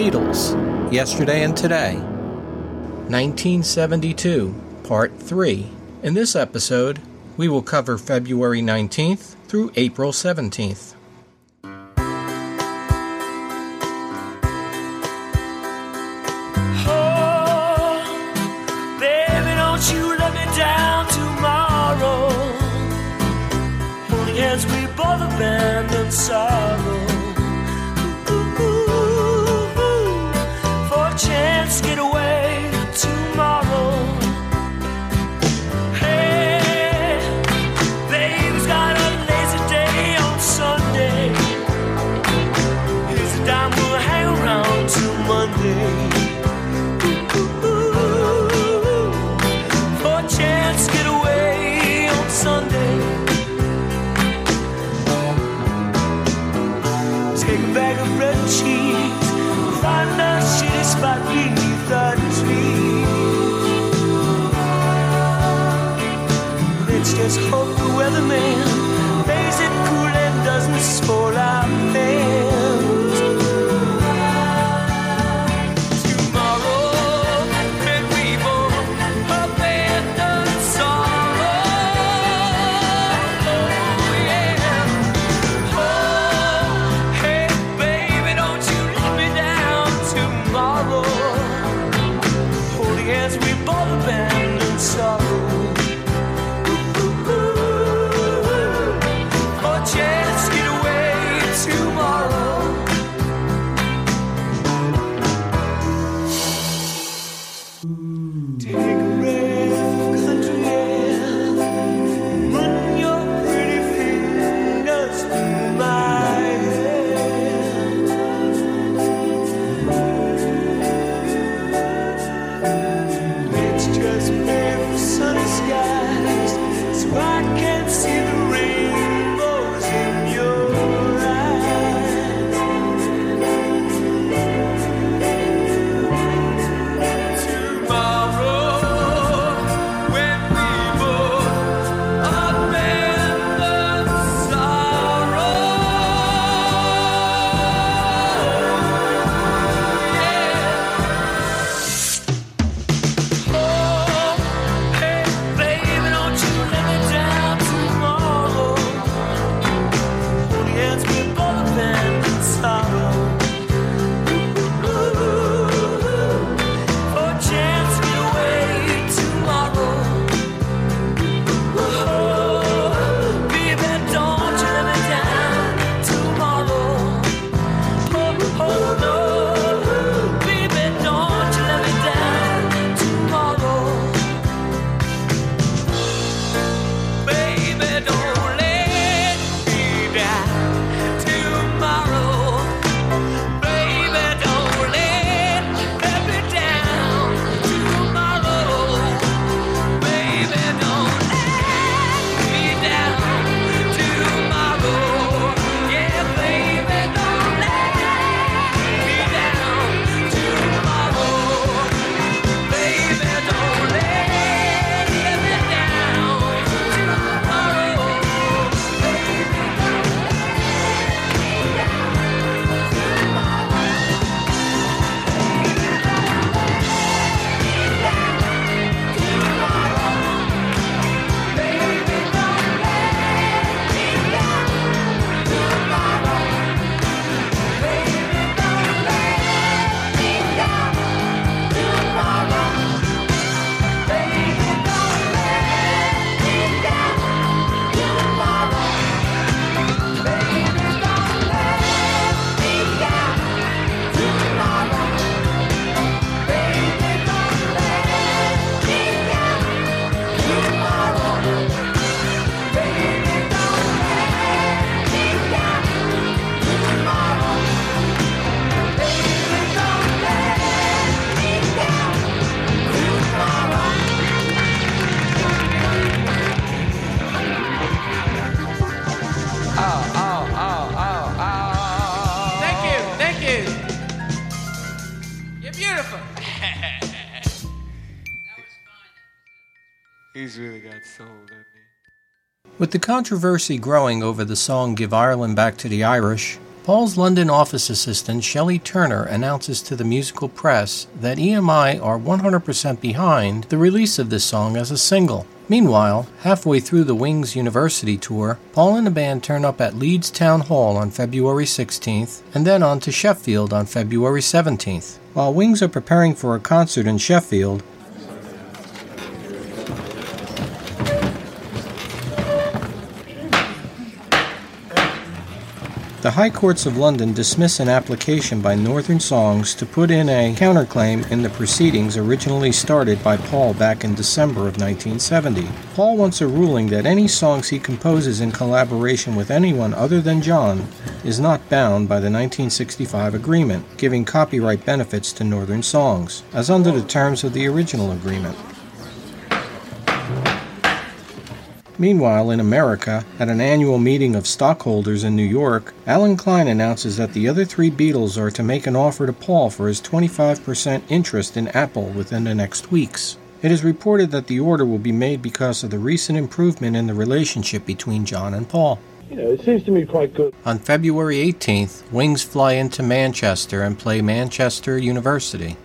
Beatles, Yesterday and Today. 1972, Part 3. In this episode, we will cover February 19th through April 17th. With the controversy growing over the song Give Ireland Back to the Irish, Paul's London office assistant Shelley Turner announces to the musical press that EMI are 100% behind the release of this song as a single. Meanwhile, halfway through the Wings University tour, Paul and the band turn up at Leeds Town Hall on February 16th and then on to Sheffield on February 17th. While Wings are preparing for a concert in Sheffield, The High Courts of London dismiss an application by Northern Songs to put in a counterclaim in the proceedings originally started by Paul back in December of 1970. Paul wants a ruling that any songs he composes in collaboration with anyone other than John is not bound by the 1965 agreement, giving copyright benefits to Northern Songs, as under the terms of the original agreement. Meanwhile, in America, at an annual meeting of stockholders in New York, Allen Klein announces that the other three Beatles are to make an offer to Paul for his 25% interest in Apple within the next weeks. It is reported that the order will be made because of the recent improvement in the relationship between John and Paul. You know, it seems to me quite good. On February 18th, Wings fly into Manchester and play Manchester University.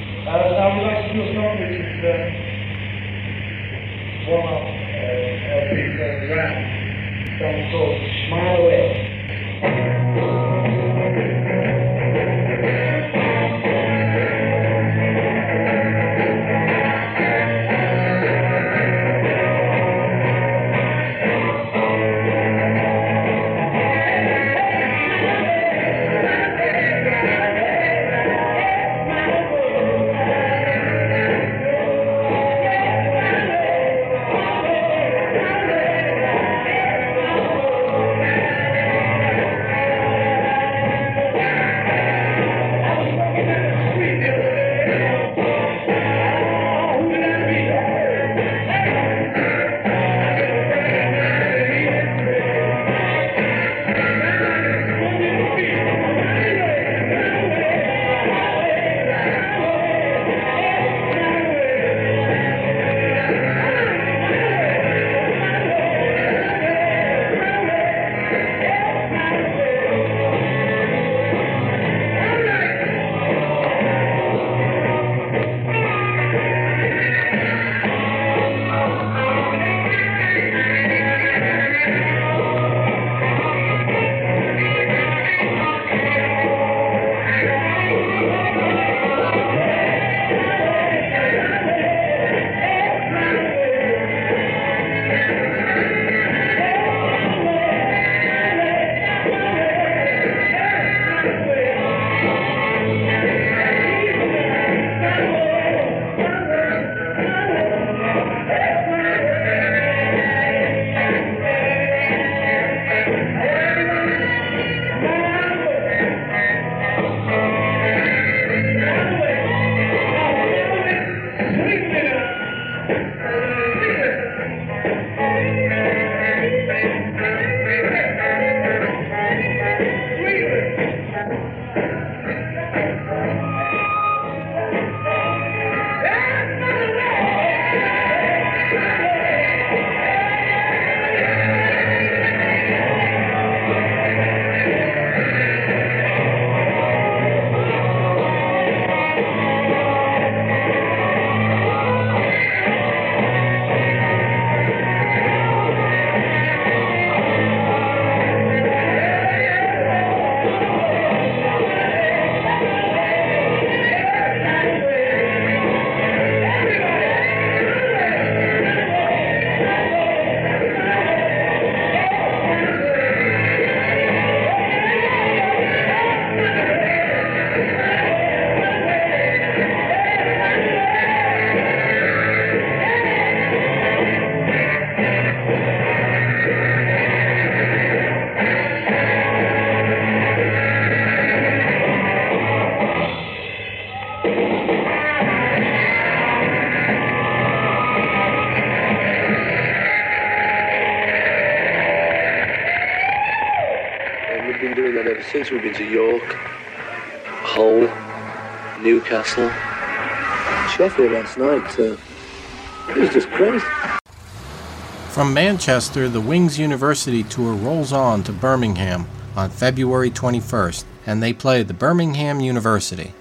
Newcastle, Sheffield last night. Uh, it was just crazy. From Manchester, the Wings University tour rolls on to Birmingham on February 21st, and they play the Birmingham University.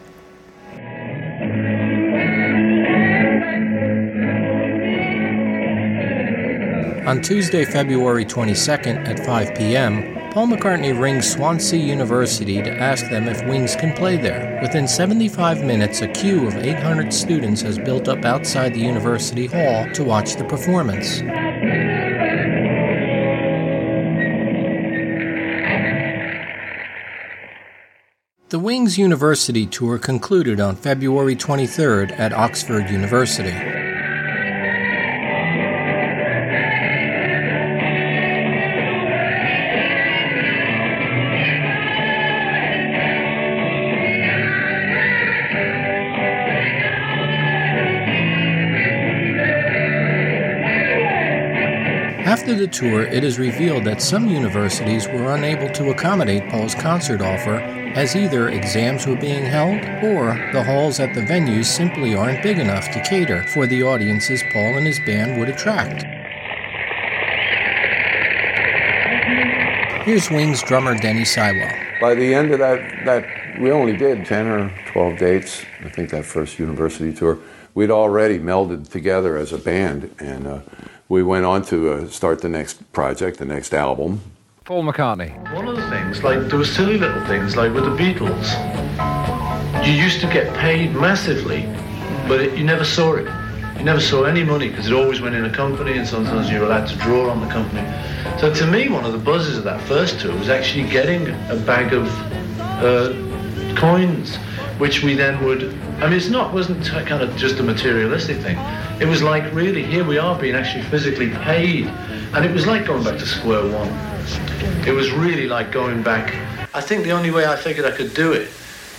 On Tuesday, February 22nd at 5 p.m., Paul McCartney rings Swansea University to ask them if Wings can play there. Within 75 minutes, a queue of 800 students has built up outside the university hall to watch the performance. The Wings University tour concluded on February 23rd at Oxford University. The tour, it is revealed that some universities were unable to accommodate Paul's concert offer as either exams were being held or the halls at the venues simply aren't big enough to cater for the audiences Paul and his band would attract. Here's Wings drummer Denny Seiwell. By the end of that, that we only did 10 or 12 dates. I think that first university tour. We'd already melded together as a band, and uh, we went on to uh, start the next project, the next album. Paul McCartney. One of the things, like there were silly little things, like with the Beatles. You used to get paid massively, but it, you never saw it. You never saw any money because it always went in a company, and sometimes you were allowed to draw on the company. So to me, one of the buzzes of that first tour was actually getting a bag of uh, coins, which we then would. I mean, it's not wasn't kind of just a materialistic thing. It was like really here we are being actually physically paid, and it was like going back to square one. It was really like going back. I think the only way I figured I could do it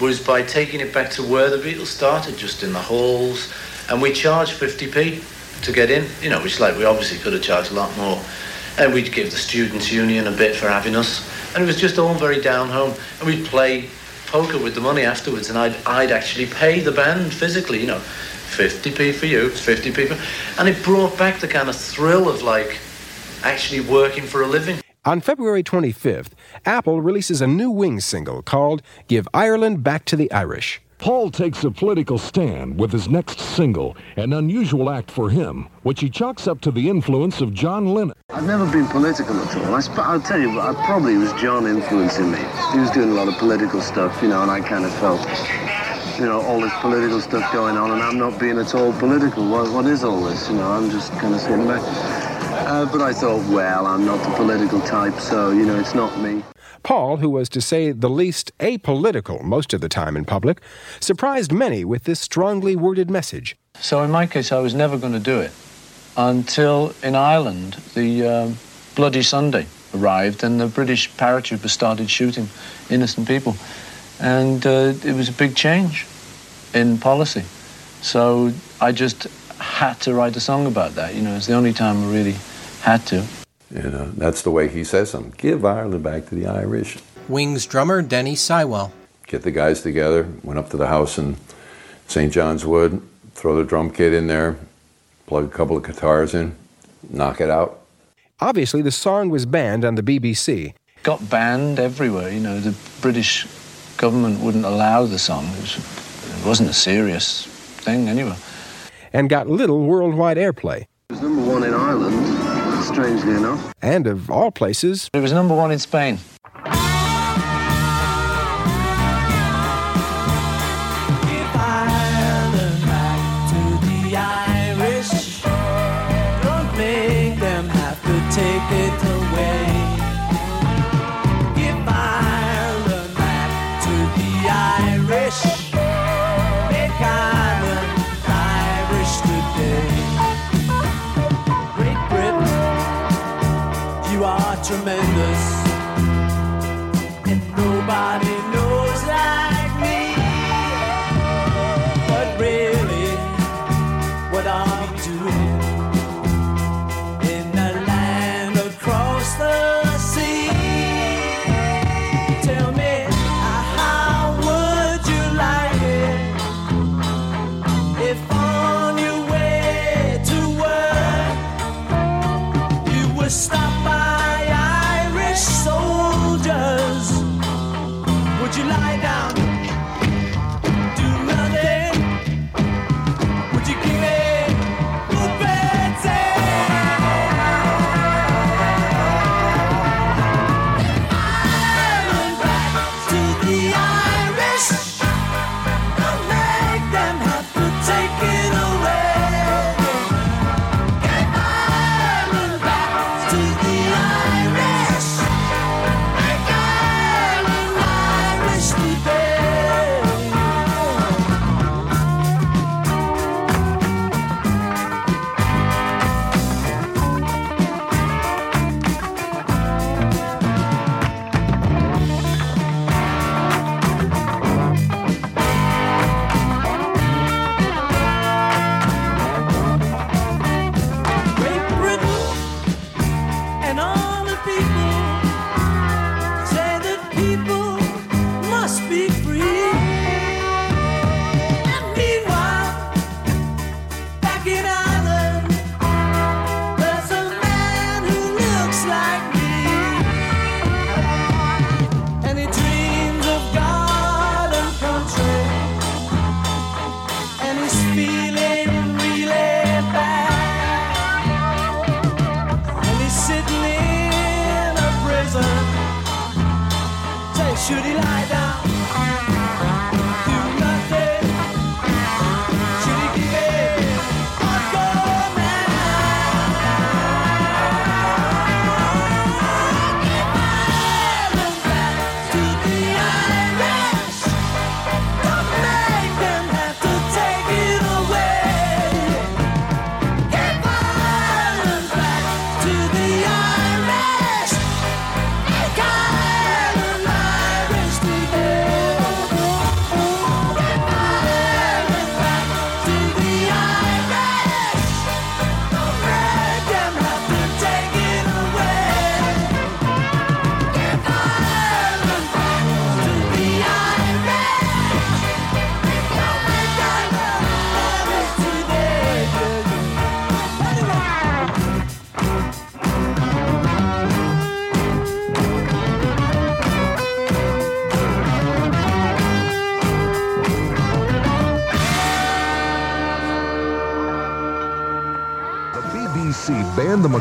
was by taking it back to where the Beatles started, just in the halls, and we charged 50p to get in. You know, which like we obviously could have charged a lot more, and we'd give the students' union a bit for having us, and it was just all very down home, and we'd play poker with the money afterwards, and I'd I'd actually pay the band physically, you know. 50p for you, 50p for... And it brought back the kind of thrill of like actually working for a living. On February 25th, Apple releases a new Wings single called Give Ireland Back to the Irish. Paul takes a political stand with his next single, an unusual act for him, which he chalks up to the influence of John Lennon. I've never been political at all. I sp- I'll tell you, I probably was John influencing me. He was doing a lot of political stuff, you know, and I kind of felt, you know, all this political stuff going on, and I'm not being at all political. What, what is all this? You know, I'm just kind of sitting back. Uh, but I thought, well, I'm not the political type, so, you know, it's not me. Paul, who was to say the least apolitical most of the time in public, surprised many with this strongly worded message. So in my case, I was never going to do it until in Ireland the um, Bloody Sunday arrived and the British paratroopers started shooting innocent people, and uh, it was a big change in policy. So I just had to write a song about that. You know, it's the only time I really had to. You know, that's the way he says them. Give Ireland back to the Irish. Wings drummer Denny Seiwell. Get the guys together, went up to the house in St. John's Wood, throw the drum kit in there, plug a couple of guitars in, knock it out. Obviously, the song was banned on the BBC. Got banned everywhere. You know, the British government wouldn't allow the song. It, was, it wasn't a serious thing anyway. and got little worldwide airplay. It was number one in Ireland, strangely enough. And of all places, It was number one in Spain.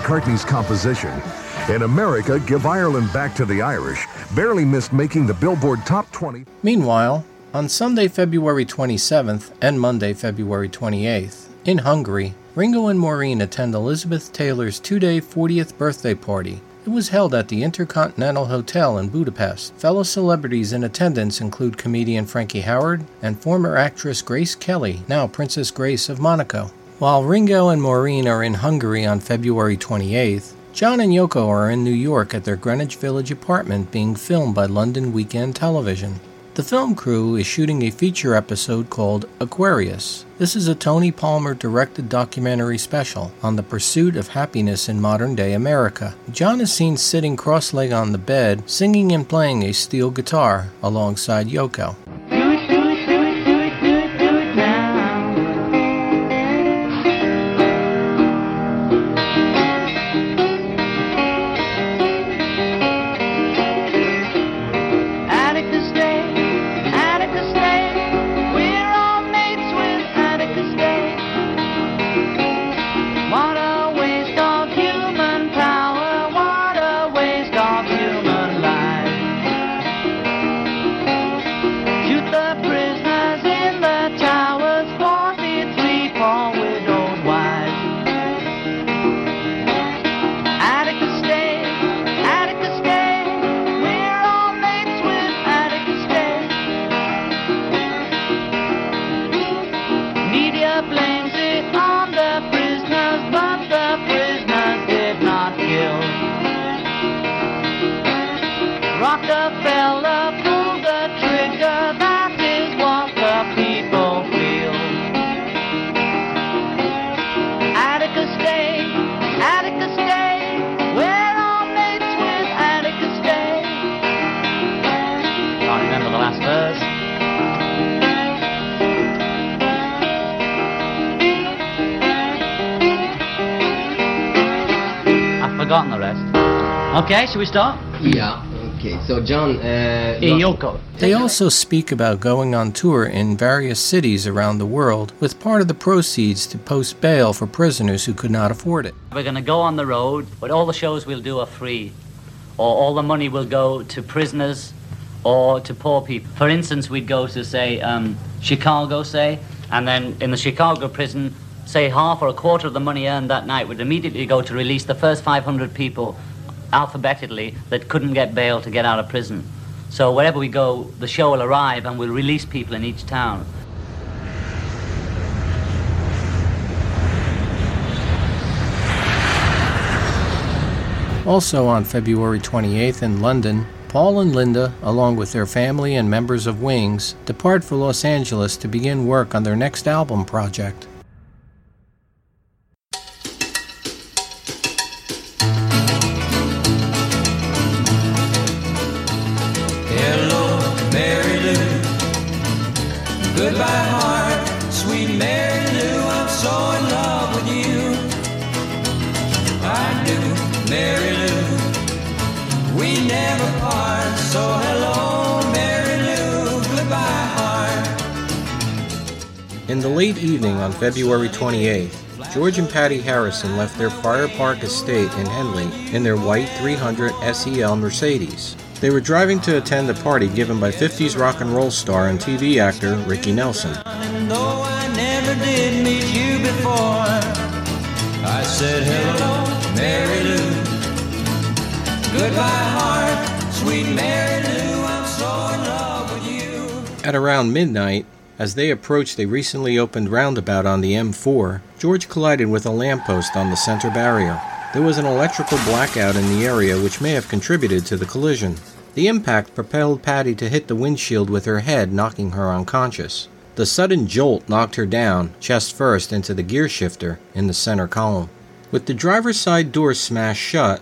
McCartney's composition. In America, Give Ireland Back to the Irish barely missed making the Billboard Top 20. Meanwhile, on Sunday, February 27th and Monday, February 28th, in Hungary, Ringo and Maureen attend Elizabeth Taylor's two day 40th birthday party. It was held at the Intercontinental Hotel in Budapest. Fellow celebrities in attendance include comedian Frankie Howerd and former actress Grace Kelly, now Princess Grace of Monaco. While Ringo and Maureen are in Hungary on February 28th, John and Yoko are in New York at their Greenwich Village apartment being filmed by London Weekend Television. The film crew is shooting a feature episode called Aquarius. This is a Tony Palmer directed documentary special on the pursuit of happiness in modern day America. John is seen sitting cross legged on the bed, singing and playing a steel guitar alongside Yoko. Rest. Okay, shall we start? Yeah. Okay. So John, uh, Hey, Yoko. They also speak about going on tour in various cities around the world with part of the proceeds to post bail for prisoners who could not afford it. We're going to go on the road, but all the shows we'll do are free. Or all the money will go to prisoners or to poor people. For instance, we'd go to, say, um, Chicago, say, and then in the Chicago prison, say half or a quarter of the money earned that night would immediately go to release the first 500 people alphabetically that couldn't get bail to get out of prison. So wherever we go, the show will arrive and we'll release people in each town. Also on February 28th in London, Paul and Linda, along with their family and members of Wings, depart for Los Angeles to begin work on their next album project. February 28th, George and Pattie Harrison left their Friar Park estate in Henley in their white 300 SEL Mercedes. They were driving to attend a party given by 50s rock and roll star and TV actor Ricky Nelson. I said hello, Mary Lou. Goodbye, heart, sweet Mary Lou. I'm so in love with you. At around midnight, as they approached a recently opened roundabout on the M4, George collided with a lamppost on the center barrier. There was an electrical blackout in the area which may have contributed to the collision. The impact propelled Pattie to hit the windshield with her head, knocking her unconscious. The sudden jolt knocked her down, chest first, into the gear shifter in the center column. With the driver's side door smashed shut,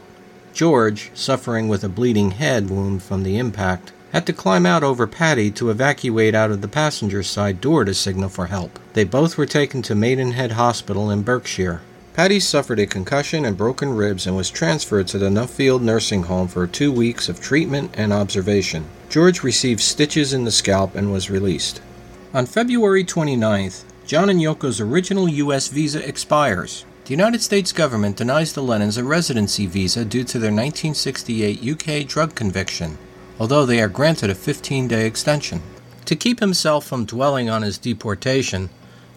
George, suffering with a bleeding head wound from the impact, had to climb out over Pattie to evacuate out of the passenger side door to signal for help. They both were taken to Maidenhead Hospital in Berkshire. Pattie suffered a concussion and broken ribs and was transferred to the Nuffield Nursing Home for two weeks of treatment and observation. George received stitches in the scalp and was released. On February 29th, John and Yoko's original U.S. visa expires. The United States government denies the Lennons a residency visa due to their 1968 UK drug conviction, although they are granted a 15 day extension. To keep himself from dwelling on his deportation,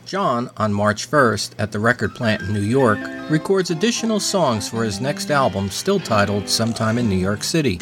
John, on March 1st, at the record plant in New York, records additional songs for his next album, still titled Sometime in New York City.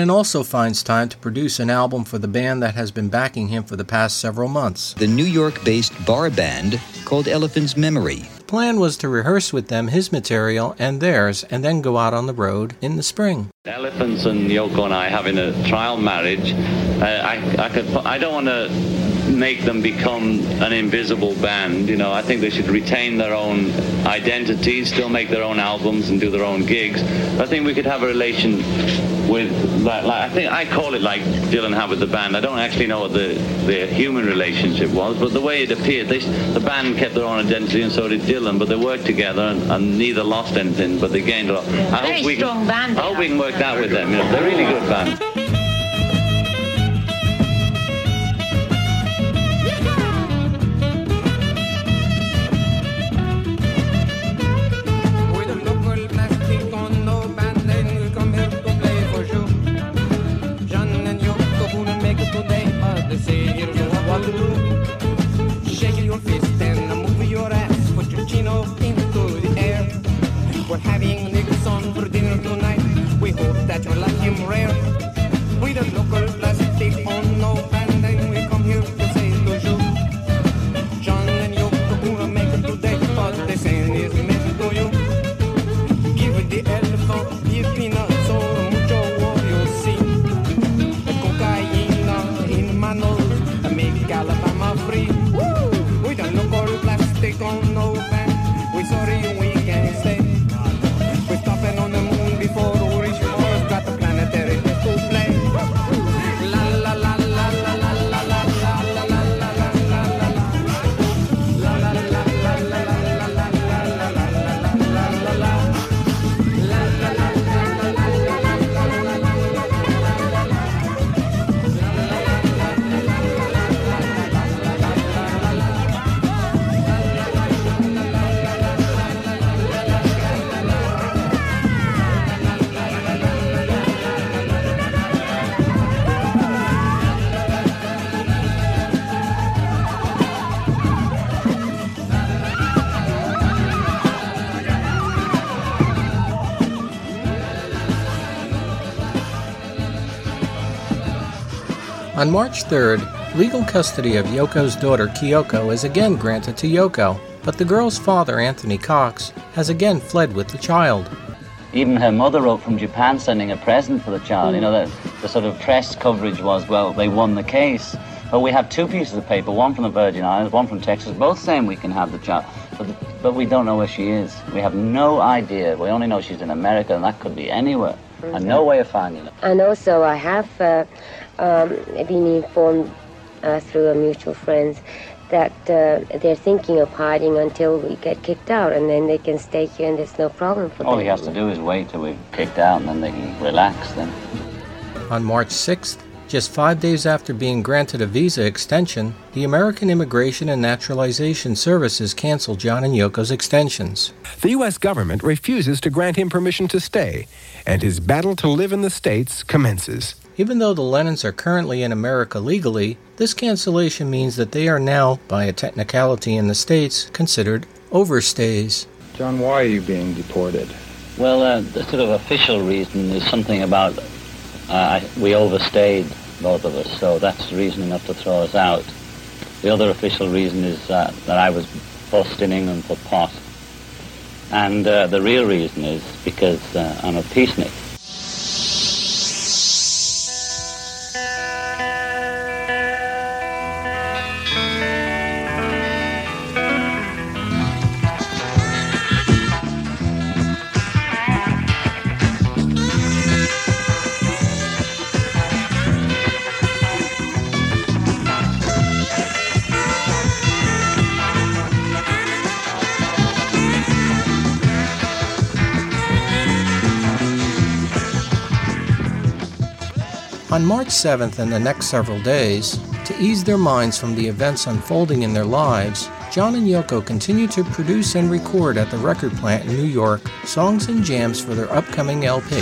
Lennon also finds time to produce an album for the band that has been backing him for the past several months. The New York based bar band called Elephant's Memory. The plan was to rehearse with them his material and theirs and then go out on the road in the spring. Elephants and Yoko and I having a trial marriage. Uh, I, I could, I don't want to make them become an invisible band. You know, I think they should retain their own identities, still make their own albums and do their own gigs. I think we could have a relation with, like, like I think I call it like Dylan had with the band. I don't actually know what the, the human relationship was, but the way it appeared, they, the band kept their own identity and so did Dylan. But they worked together and, and neither lost anything, but they gained a lot. I Very hope we strong can, band I hope we can work that with them. You know, they're a really good band. On March 3rd, legal custody of Yoko's daughter Kyoko is again granted to Yoko, but the girl's father, Anthony Cox, has again fled with the child. Even her mother wrote from Japan sending a present for the child. You know, the, the sort of press coverage was, well, they won the case. But we have two pieces of paper, one from the Virgin Islands, one from Texas, both saying we can have the child. But, the, but we don't know where she is. We have no idea. We only know she's in America, and that could be anywhere. And no way of finding her. And also, I have uh, um, been informed uh, through a mutual friends that uh, they're thinking of hiding until we get kicked out, and then they can stay here, and there's no problem for All them. All he has to do is wait till we're kicked out, and then they can relax then. On March 6th, just five days after being granted a visa extension, the American Immigration and Naturalization Services canceled John and Yoko's extensions. The U.S. government refuses to grant him permission to stay, and his battle to live in the States commences. Even though the Lennons are currently in America legally, this cancellation means that they are now, by a technicality in the States, considered overstays. John, why are you being deported? Well, uh, the sort of official reason is something about uh, we overstayed, both of us, so that's reason enough to throw us out. The other official reason is uh, that I was bust in England for pot. And uh, the real reason is because uh, I'm a peacenik. On March 7th and the next several days, to ease their minds from the events unfolding in their lives, John and Yoko continue to produce and record at the record plant in New York songs and jams for their upcoming LP.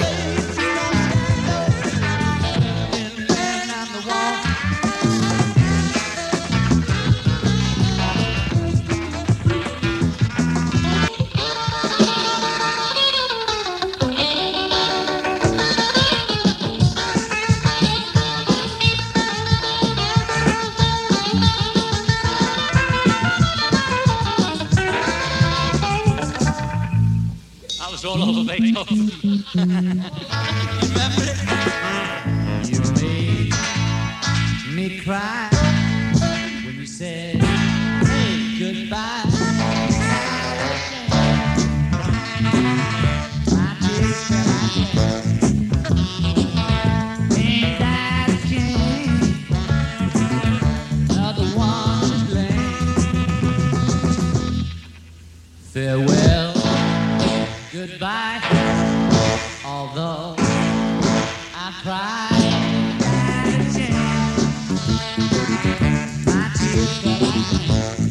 Although I like rain.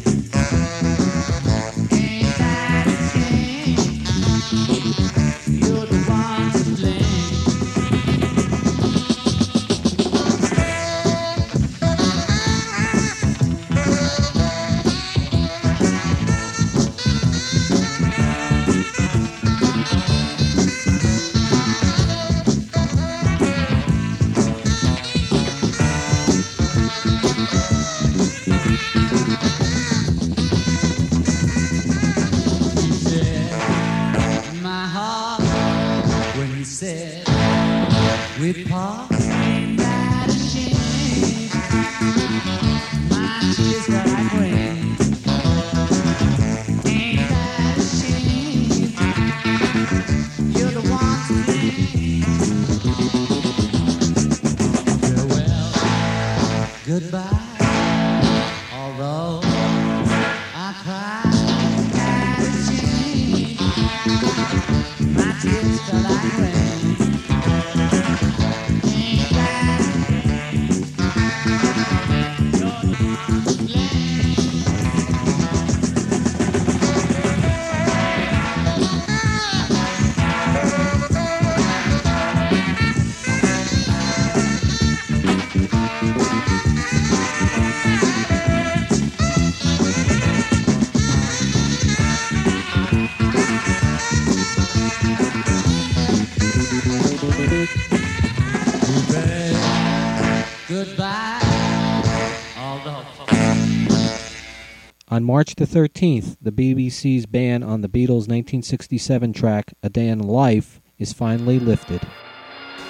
March the 13th, the BBC's ban on the Beatles' 1967 track A Day in Life is finally lifted.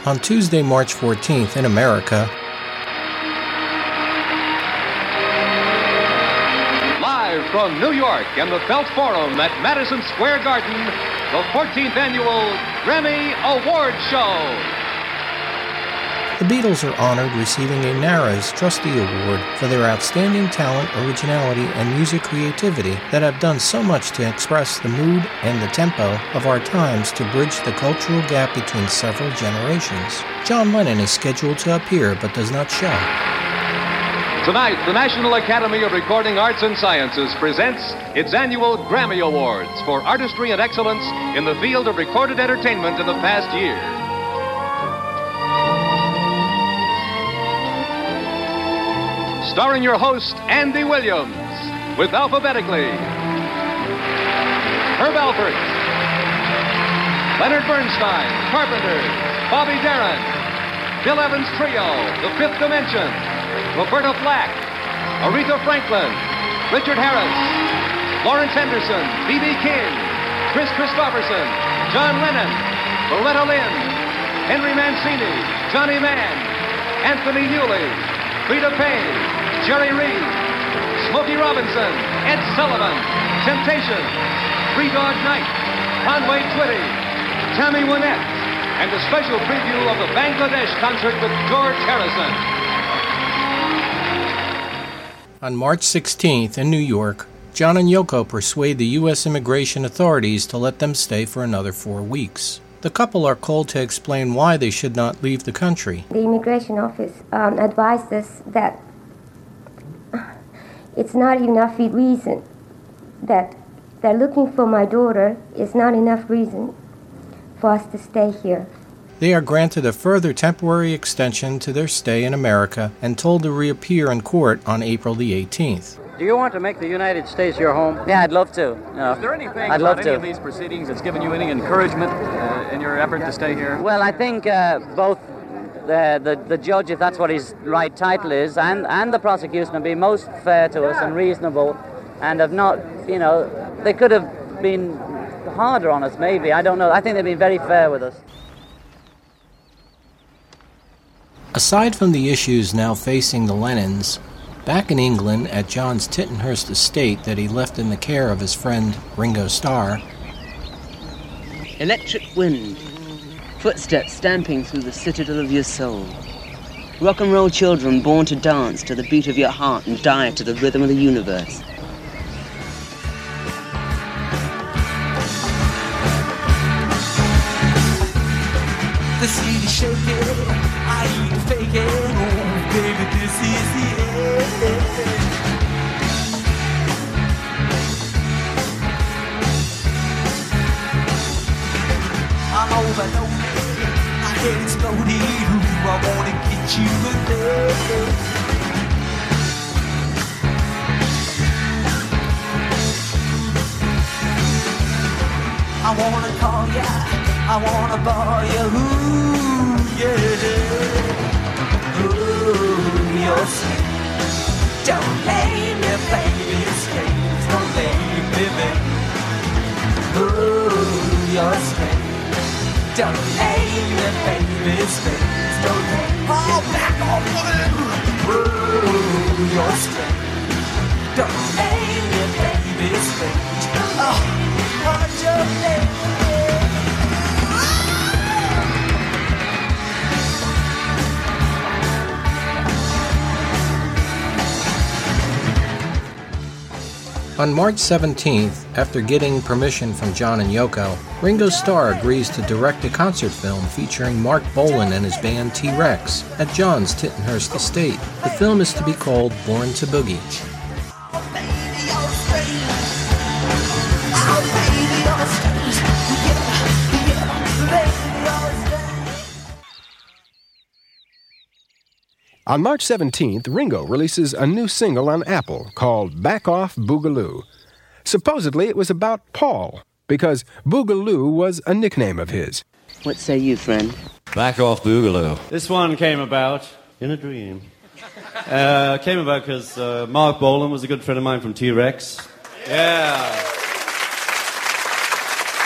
On Tuesday, March 14th, in America, Live from New York and the Felt Forum at Madison Square Garden, the 14th annual Grammy Award Show. The Beatles are honored receiving a NARAS Trustee Award for their outstanding talent, originality, and music creativity that have done so much to express the mood and the tempo of our times to bridge the cultural gap between several generations. John Lennon is scheduled to appear but does not show. Tonight, the National Academy of Recording Arts and Sciences presents its annual Grammy Awards for artistry and excellence in the field of recorded entertainment in the past year. Starring your host, Andy Williams, with alphabetically Herb Alpert, Leonard Bernstein, Carpenters, Bobby Darin, Bill Evans Trio, The Fifth Dimension, Roberta Flack, Aretha Franklin, Richard Harris, Lawrence Henderson, B.B. King, Kris Kristofferson, John Lennon, Loretta Lynn, Henry Mancini, Johnny Mann, Anthony Newley, Freda Payne, Jerry Reed, Smokey Robinson, Ed Sullivan, Temptation, Three Dog Night, Conway Twitty, Tammy Wynette, and a special preview of the Bangladesh concert with George Harrison. On March 16th in New York, John and Yoko persuade the U.S. immigration authorities to let them stay for another four weeks. The couple are called to explain why they should not leave the country. The immigration office um, advised us that it's not enough reason that they're looking for my daughter is not enough reason for us to stay here. They are granted a further temporary extension to their stay in America and told to reappear in court on April the 18th. Do you want to make the United States your home? Yeah, I'd love to. No. Is there anything I'd about love any to. of these proceedings that's given you any encouragement uh, in your effort to stay here? Well, I think uh, both the, the the judge, if that's what his right title is, and and the prosecution have been most fair to us and reasonable, and have not, you know, they could have been harder on us. Maybe I don't know. I think they've been very fair with us. Aside from the issues now facing the Lennons, back in England at John's Tittenhurst estate that he left in the care of his friend Ringo Starr, Electric wind, footsteps stamping through the citadel of your soul. Rock and roll children born to dance to the beat of your heart and die to the rhythm of the universe. The city shaking, head exploded. Ooh, I wanna get you today. I wanna call ya, I wanna ball ya, ooh, yeah. Ooh, you're sweet. Don't blame me, baby, it's games, don't blame me, baby. Ooh, you're sweet. Don't blame me, baby, it's don't. Oh, back off, woman. Ooh, you're sweet. Don't blame me, baby, it's games. Oh, what's your name? On March 17th, after getting permission from John and Yoko, Ringo Starr agrees to direct a concert film featuring Marc Bolan and his band T Rex at John's Tittenhurst estate. The film is to be called Born to Boogie. On March 17th, Ringo releases a new single on Apple called Back Off Boogaloo. Supposedly, it was about Paul, because Boogaloo was a nickname of his. What say you, friend? Back off Boogaloo. This one came about in a dream. Uh, came about because uh, Marc Bolan was a good friend of mine from T Rex. Yeah.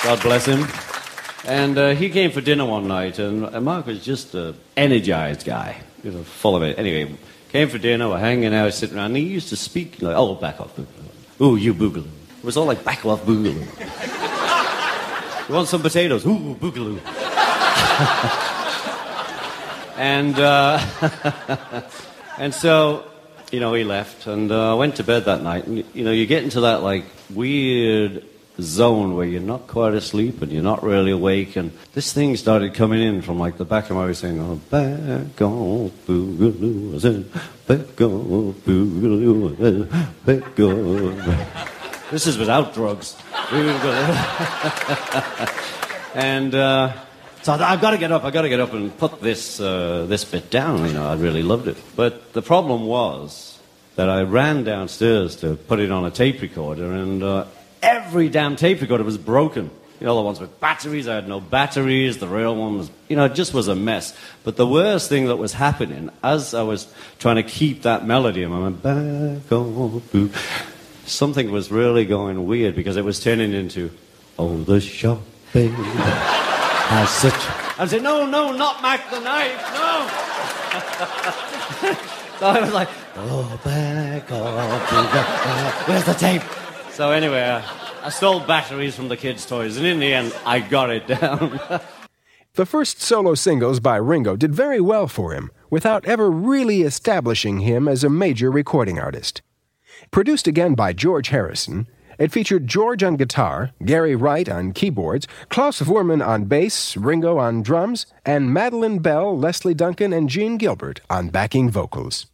God bless him. And uh, he came for dinner one night, and, and Marc was just an energized guy, you know, full of it. Anyway, came for dinner, we're hanging out, sitting around, and he used to speak like, oh, back off, Boogaloo. Ooh, you Boogaloo. It was all like, back off, Boogaloo. you want some potatoes? Ooh, Boogaloo. and, uh, and so, you know, he left, and uh, I went to bed that night, and, you know, you get into that, like, weird zone where you're not quite asleep and you're not really awake. And this thing started coming in from like the back of my head saying, oh, back on boogaloo, I said, back on boogaloo, I said, back on. This is without drugs. and uh, so I've got to get up, I've got to get up and put this, uh, this bit down. You know, I really loved it. But the problem was that I ran downstairs to put it on a tape recorder and uh, every damn tape recorder was broken. You know, the ones with batteries, I had no batteries. The real one was, you know, it just was a mess. But the worst thing that was happening, as I was trying to keep that melody in my mind, back on, boo, something was really going weird because it was turning into, oh, the shopping has such. I said, no, no, not Mack the Knife, no. so I was like, oh, back back, where's the tape? So anyway, uh, I stole batteries from the kids' toys, and in the end, I got it down. The first solo singles by Ringo did very well for him, without ever really establishing him as a major recording artist. Produced again by George Harrison, it featured George on guitar, Gary Wright on keyboards, Klaus Voormann on bass, Ringo on drums, and Madeline Bell, Lesley Duncan, and Jean Gilbert on backing vocals.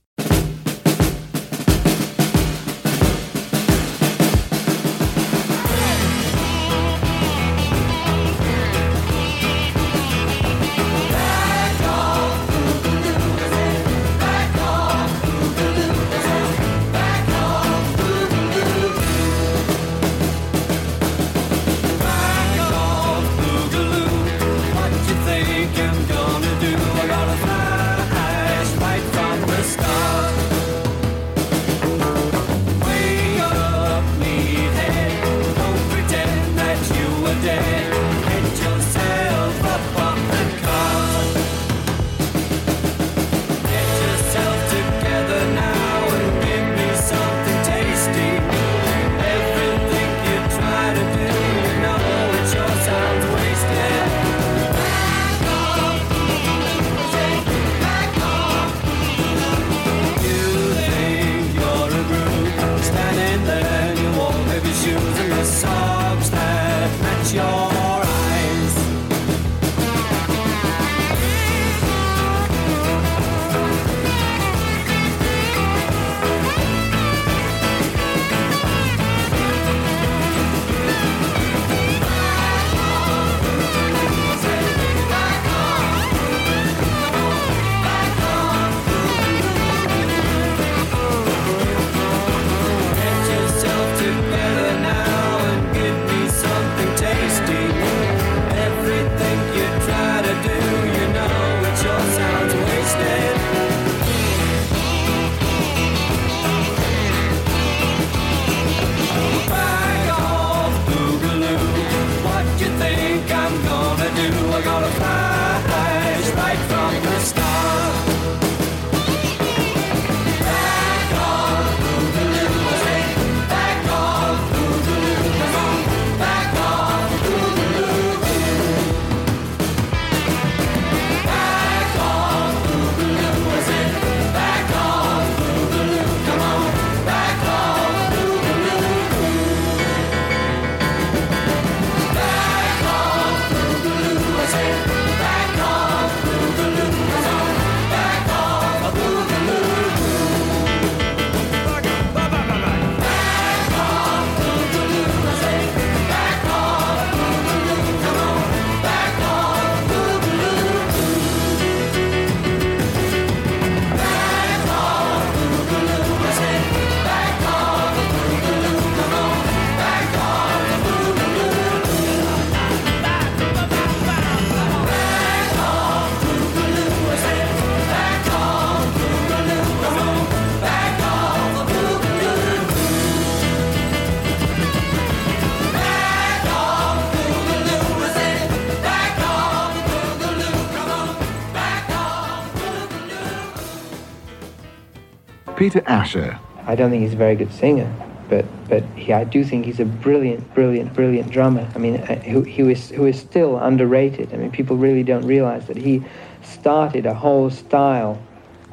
Peter Asher. I don't think he's a very good singer, but but he, I do think he's a brilliant, brilliant, brilliant drummer. I mean, uh, who he was who is still underrated. I mean, people really don't realize that he started a whole style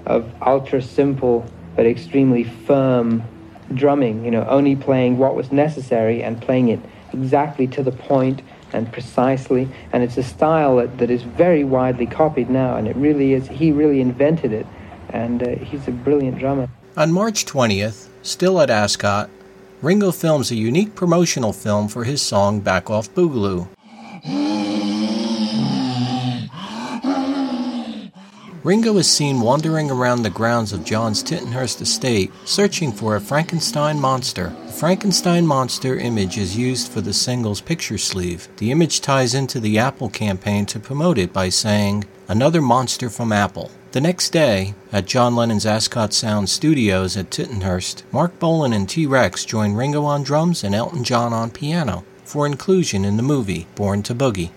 of ultra simple but extremely firm drumming. You know, only playing what was necessary and playing it exactly to the point and precisely. And it's a style that, that is very widely copied now, and it really is. He really invented it, and uh, he's a brilliant drummer. On March 20th, still at Ascot, Ringo films a unique promotional film for his song Back Off Boogaloo. Ringo is seen wandering around the grounds of John's Tittenhurst estate, searching for a Frankenstein monster. The Frankenstein monster image is used for the single's picture sleeve. The image ties into the Apple campaign to promote it by saying, Another monster from Apple. The next day, at John Lennon's Ascot Sound Studios at Tittenhurst, Marc Bolan and T Rex join Ringo on drums and Elton John on piano for inclusion in the movie Born to Boogie.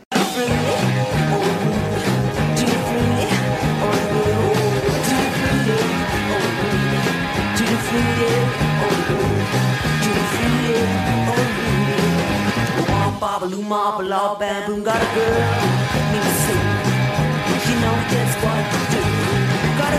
Marble, all bam, boom, got a girl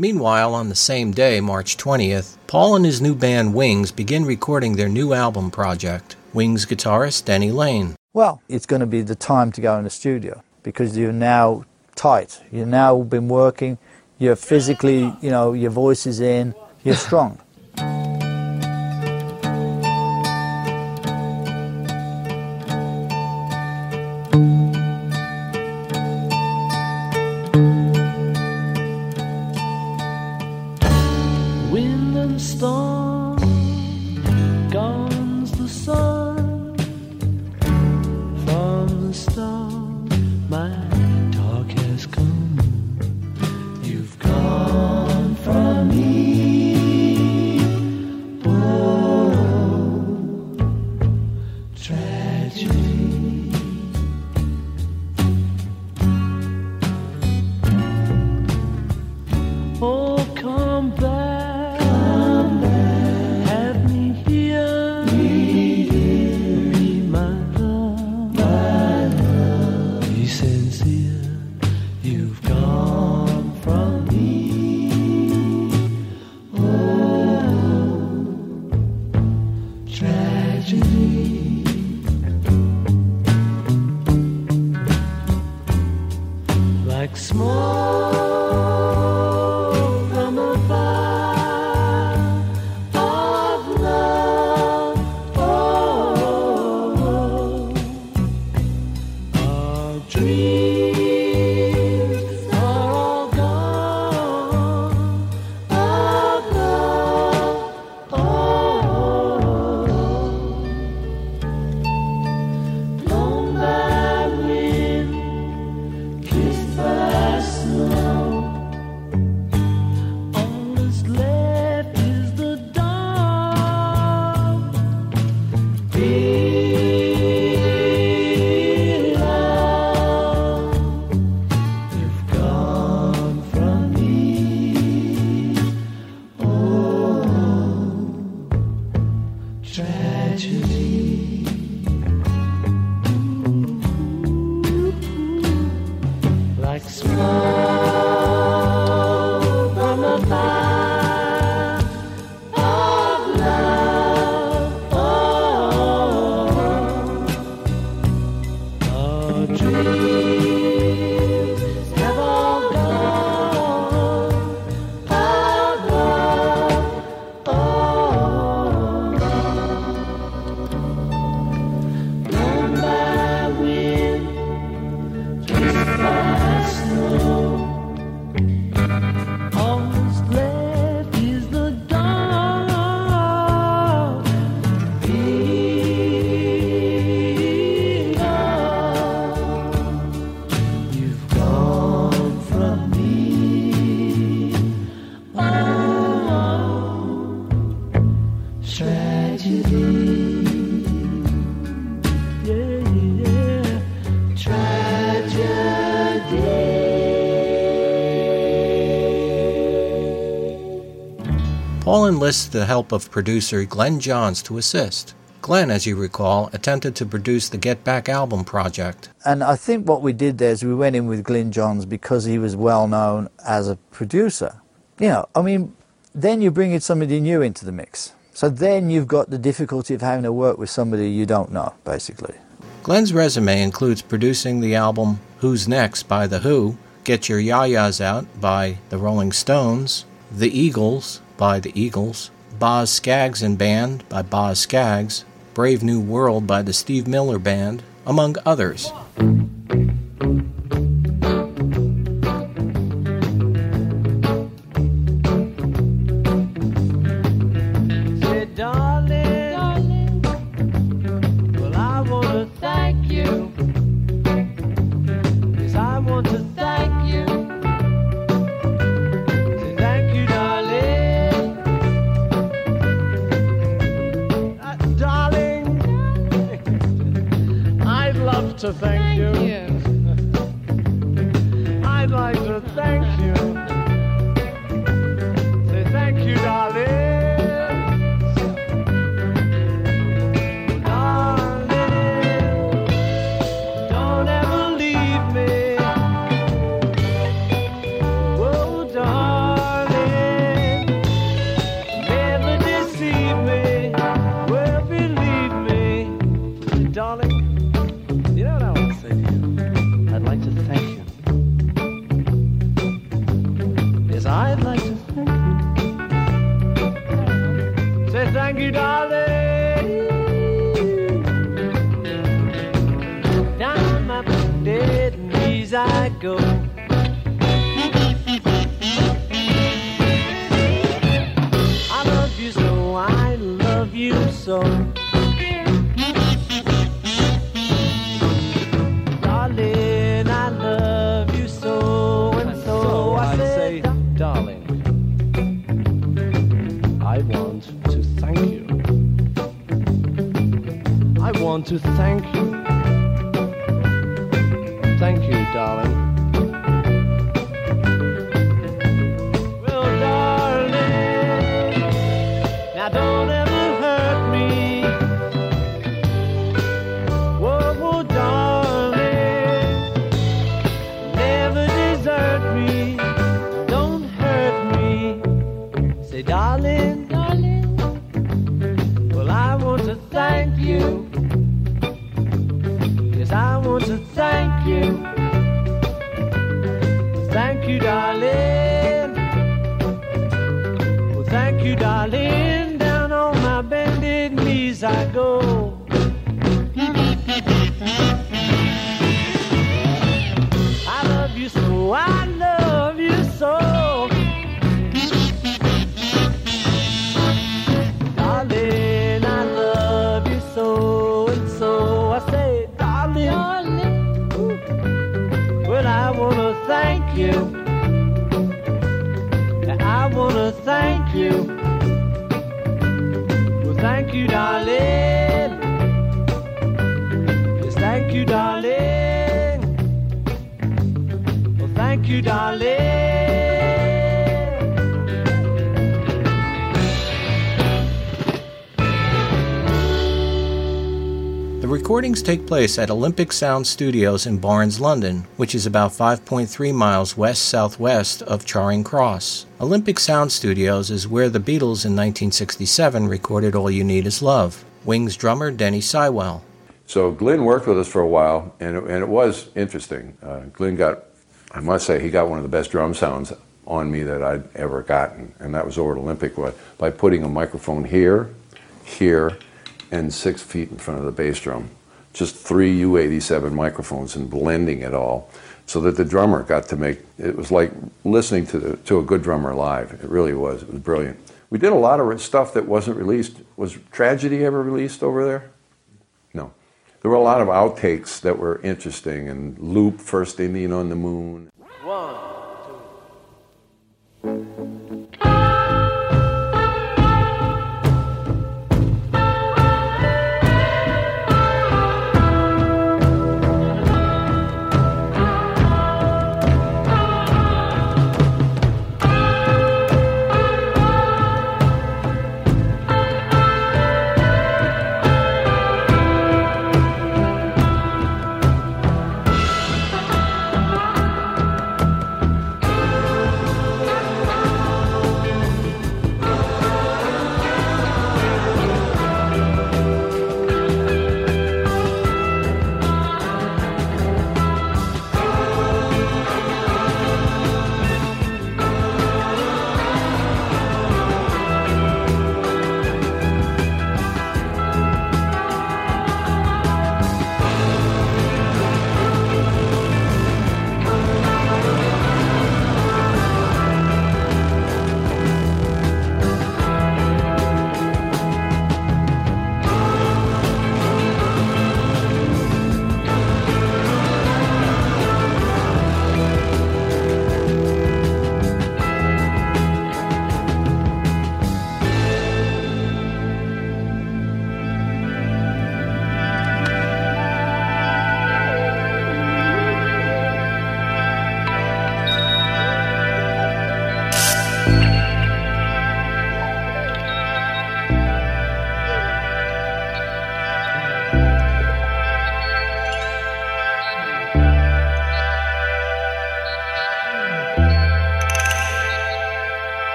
Meanwhile, on the same day, March 20th, Paul and his new band Wings begin recording their new album project. Wings guitarist Denny Laine. Well, it's going to be the time to go in the studio because you're now tight. You've now been working. You're physically, you know, your voice is in. You're strong. Enlists the help of producer Glyn Johns to assist. Glyn, as you recall, attempted to produce the Get Back album project. And I think what we did there is we went in with Glyn Johns because he was well known as a producer. You know, I mean, then you bring in somebody new into the mix. So then you've got the difficulty of having to work with somebody you don't know, basically. Glyn's resume includes producing the album Who's Next by The Who, Get Your Ya-Ya's Out by The Rolling Stones, The Eagles by The Eagles, Boz Scaggs and Band by Boz Scaggs, Brave New World by the Steve Miller Band, among others. To thank, you. I'd like to thank you. To thank To thank you. Well, thank you, darling. Yes, thank you, darling. Well, thank you, darling. Recordings take place at Olympic Sound Studios in Barnes, London, which is about 5.3 miles west southwest of Charing Cross. Olympic Sound Studios is where the Beatles in 1967 recorded All You Need Is Love. Wings drummer Denny Seiwell. So Glyn worked with us for a while, and it, and it was interesting. Uh, Glyn got, I must say, he got one of the best drum sounds on me that I'd ever gotten, and that was over at Olympic by, by putting a microphone here, here, and six feet in front of the bass drum. Just three U87 microphones and blending it all so that the drummer got to make it was like listening to, the, to a good drummer live. It really was. It was brilliant. We did a lot of stuff that wasn't released. Was Tragedy ever released over there? No. There were a lot of outtakes that were interesting and Loup, First Indian on the Moon. One,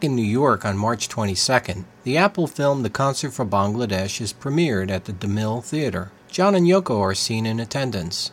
Back in New York on March 22nd, the Apple film The Concert for Bangladesh is premiered at the DeMille Theater. John and Yoko are seen in attendance.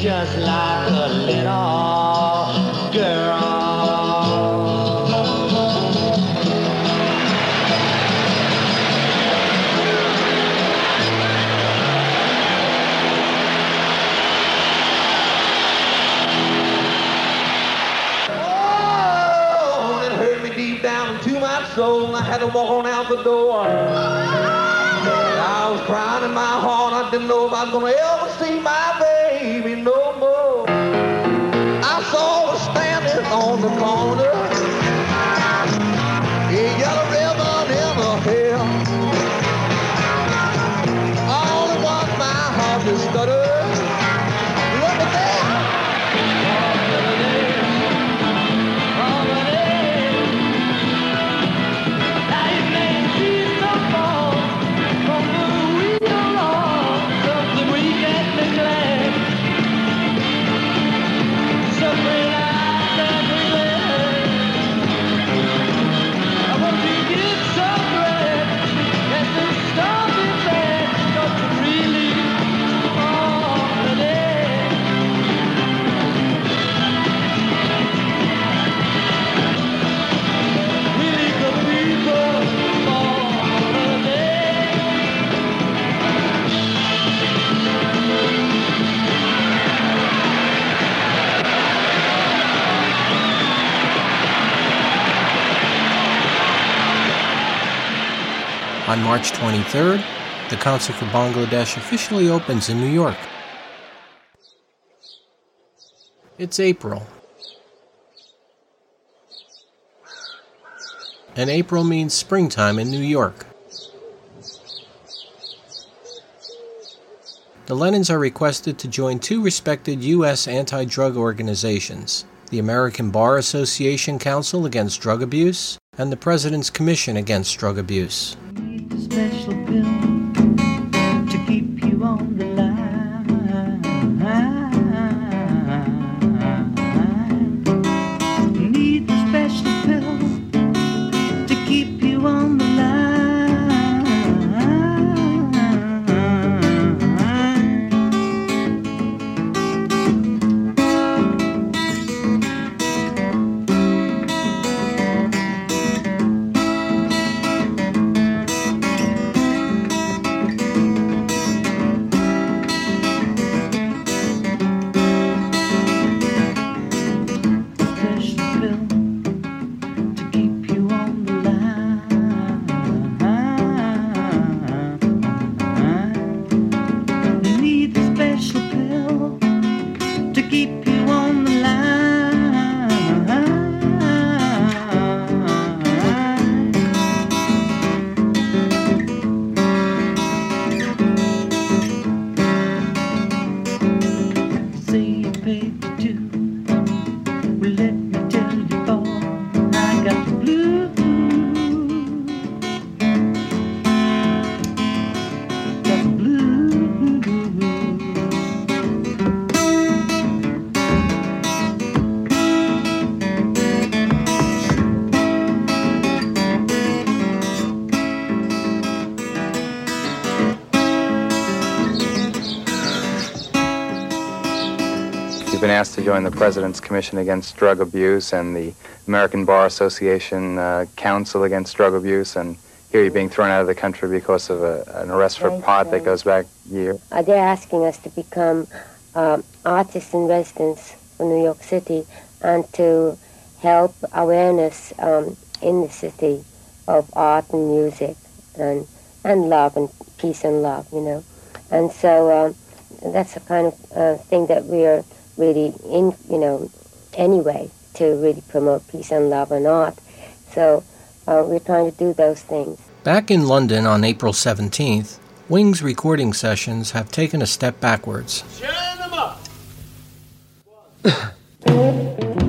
Just like a little girl. Oh, it hurt me deep down into my soul. I had to walk on out the door. I was crying in my heart. I didn't know if I was gonna ever see my baby no more. I saw her standing on the corner. On March 23rd, the Council for Bangladesh officially opens in New York. It's April. And April means springtime in New York. The Lennons are requested to join two respected U.S. anti drug organizations the American Bar Association Council Against Drug Abuse and the President's Commission Against Drug Abuse. Special You've been asked to join the President's Commission Against Drug Abuse and the American Bar Association uh, Council Against Drug Abuse, and here you're being thrown out of the country because of a, an arrest for Right, pot that goes back a year. Uh, they're asking us to become um, artists in residence for New York City and to help awareness um, in the city of art and music and and love and peace and love, you know. And so um, that's the kind of uh, thing that we are really in, you know, anyway, to really promote peace and love and art. So uh, we're trying to do those things. Back in London on April 17th, Wings recording sessions have taken a step backwards.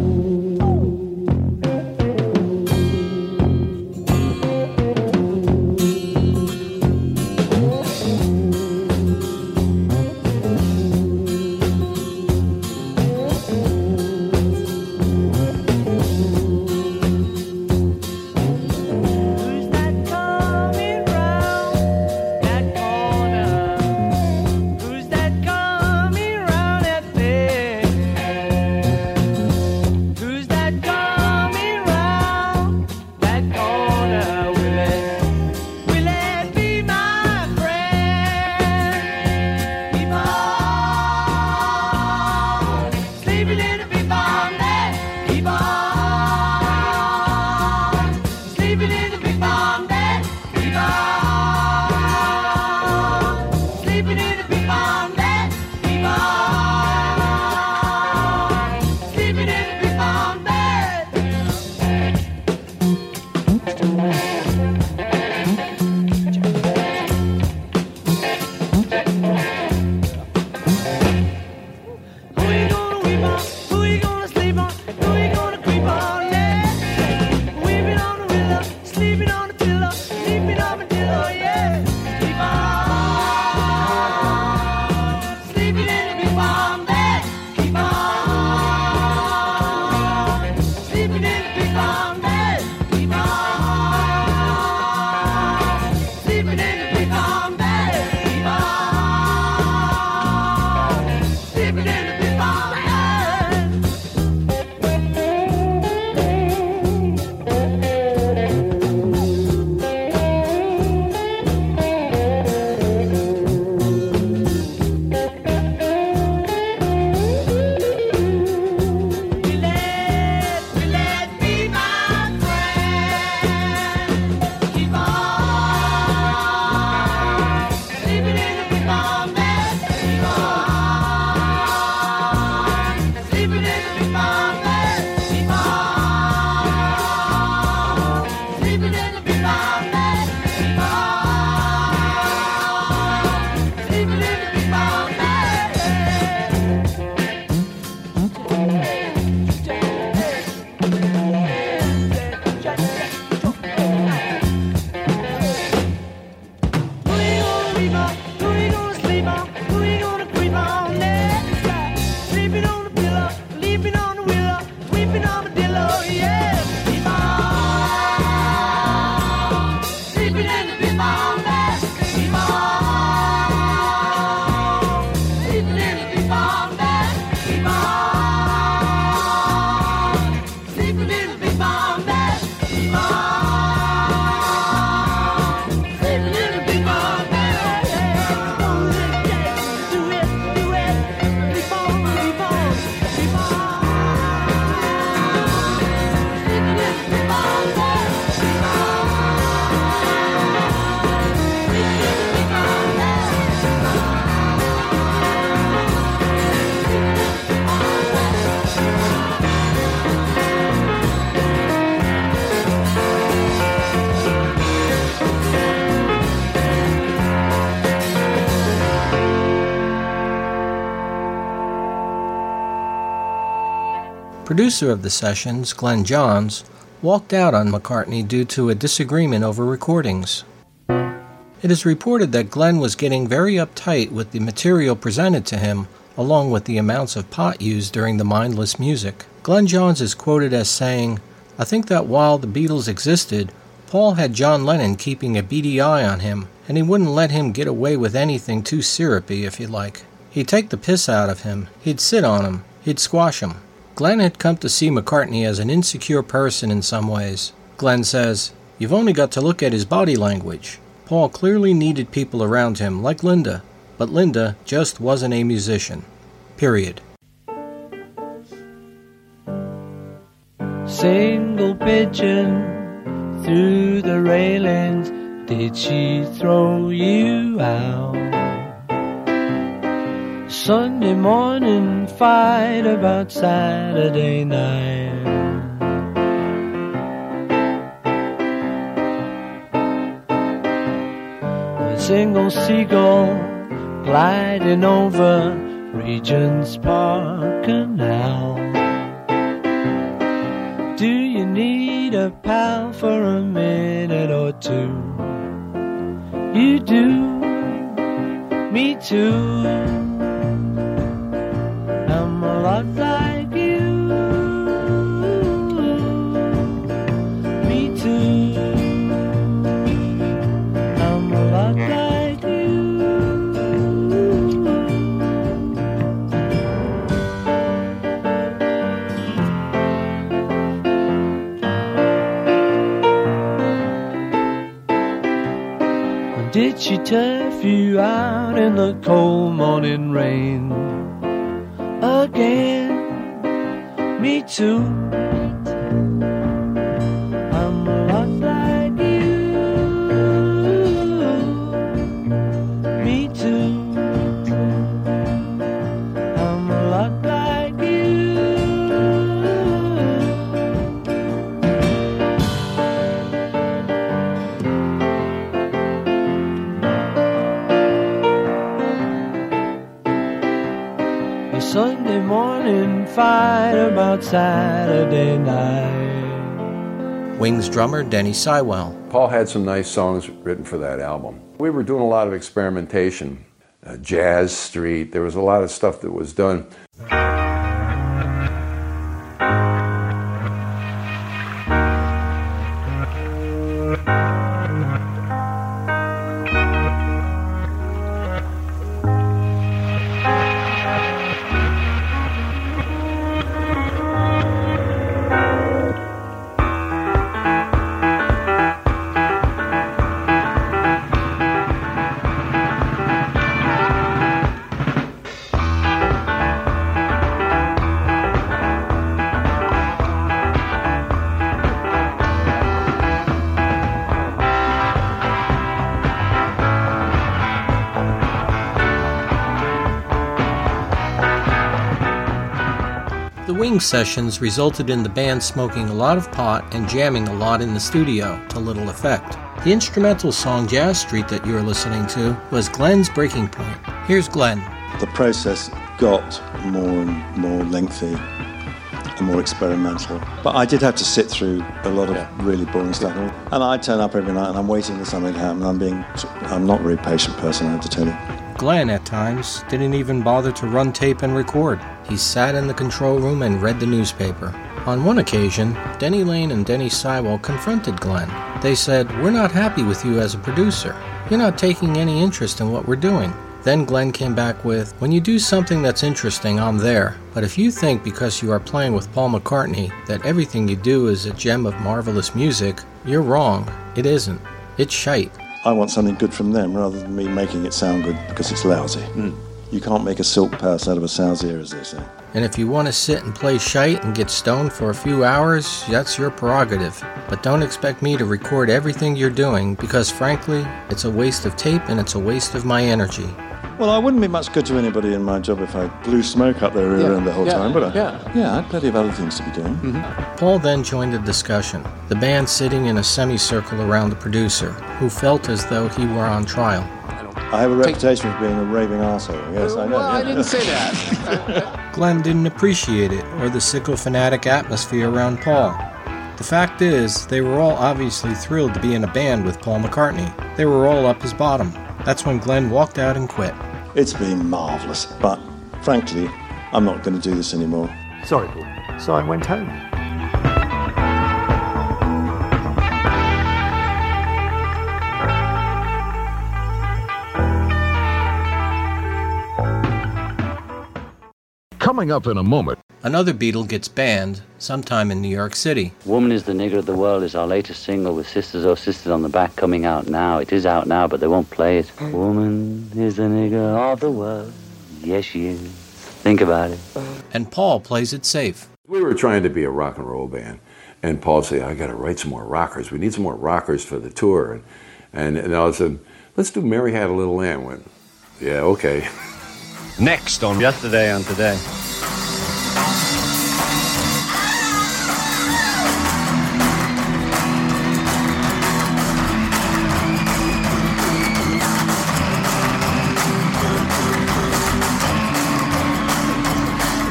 Producer of the sessions, Glyn Johns, walked out on McCartney due to a disagreement over recordings. It is reported that Glyn was getting very uptight with the material presented to him, along with the amounts of pot used during the mindless music. Glyn Johns is quoted as saying, I think that while the Beatles existed, Paul had John Lennon keeping a beady eye on him, and he wouldn't let him get away with anything too syrupy, if you like. He'd take the piss out of him, he'd sit on him, he'd squash him. Glyn had come to see McCartney as an insecure person in some ways. Glyn says, You've only got to look at his body language. Paul clearly needed people around him, like Linda, but Linda just wasn't a musician. Period. Single pigeon through the railings, did she throw you out? Sunday morning fight about Saturday night. A single seagull gliding over Regent's Park Canal. Do you need a pal for a minute or two? You do, me too. Lot like you. Me too. I'm a lot like you. Did she turf you out in the cold morning rain? Again, me too. Fight about Saturday night. Wings drummer Denny Seiwell. Paul had some nice songs written for that album. We were doing a lot of experimentation. Uh, Jazz Street, there was a lot of stuff that was done. Sessions resulted in the band smoking a lot of pot and jamming a lot in the studio, to little effect. The instrumental song Jazz Street that you're listening to was Glyn's breaking point. Here's Glyn. the process got more and more lengthy and more experimental. But I did have to sit through a lot of really boring stuff. And I turn up every night and I'm waiting for something to happen. I'm being, I'm not a very patient person, I have to tell you. Glyn, at times, didn't even bother to run tape and record. He sat in the control room and read the newspaper. On one occasion, Denny Laine and Denny Seiwell confronted Glyn. They said, We're not happy with you as a producer. You're not taking any interest in what we're doing. Then Glyn came back with, When you do something that's interesting, I'm there. But if you think because you are playing with Paul McCartney that everything you do is a gem of marvelous music, you're wrong. It isn't. It's shite. I want something good from them rather than me making it sound good because it's lousy. Hmm. You can't make a silk purse out of a sow's ear, as they say. And if you want to sit and play shite and get stoned for a few hours, that's your prerogative. But don't expect me to record everything you're doing because, frankly, it's a waste of tape and it's a waste of my energy. Well, I wouldn't be much good to anybody in my job if I blew smoke up their rear Yeah, end the whole yeah, time, would I? yeah. Yeah, I'd plenty of other things to be doing. Mm-hmm. Paul then joined the discussion, the band sitting in a semicircle around the producer, who felt as though he were on trial. I have a reputation for being a raving arsehole. Yes, I know. Well, I didn't say that. Glyn didn't appreciate it or the sycophantic atmosphere around Paul. The fact is, they were all obviously thrilled to be in a band with Paul McCartney. They were all up his bottom. That's when Glyn walked out and quit. It's been marvellous, but frankly, I'm not going to do this anymore. Sorry, Paul. So I went home. Coming up in a moment. Another Beatle gets banned sometime in New York City. Woman is the Nigger of the World is our latest single with Sisters Oh Sisters on the back coming out now. It is out now, but they won't play it. Woman is the nigger of the world. Yes, she is. Think about it. And Paul plays it safe. We were trying to be a rock and roll band, and Paul said, "I got to write some more rockers. We need some more rockers for the tour." And and, and I said, "Let's do Mary Had a Little Lamb." Went, yeah, okay. Next on Yesterday and Today.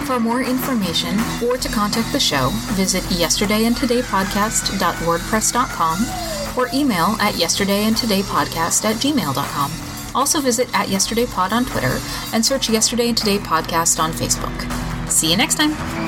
For more information or to contact the show, visit yesterdayandtodaypodcast.wordpress.com or email at yesterdayandtodaypodcast at gmail.com. Also visit at yesterdaypod on Twitter and search Yesterday and Today Podcast on Facebook. See you next time.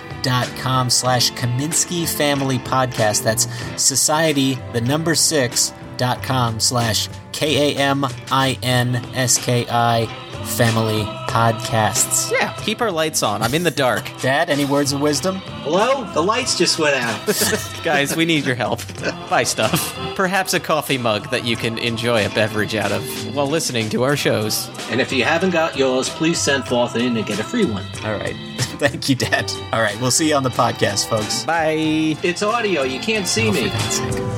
society6.com slash Kaminsky Family Podcast. That's society, the number six, dot com slash K A M I N S K I Family Podcasts. Yeah, keep our lights on. I'm in the dark. Dad, any words of wisdom? Hello? The lights just went out. Guys, we need your help. Buy stuff. Perhaps a coffee mug that you can enjoy a beverage out of while listening to our shows. and if you haven't got yours, please send forth in and get a free one. All right. Thank you, Dad. All right, we'll see you on the podcast, folks. Bye. It's audio. You can't see oh, me. For God's sake.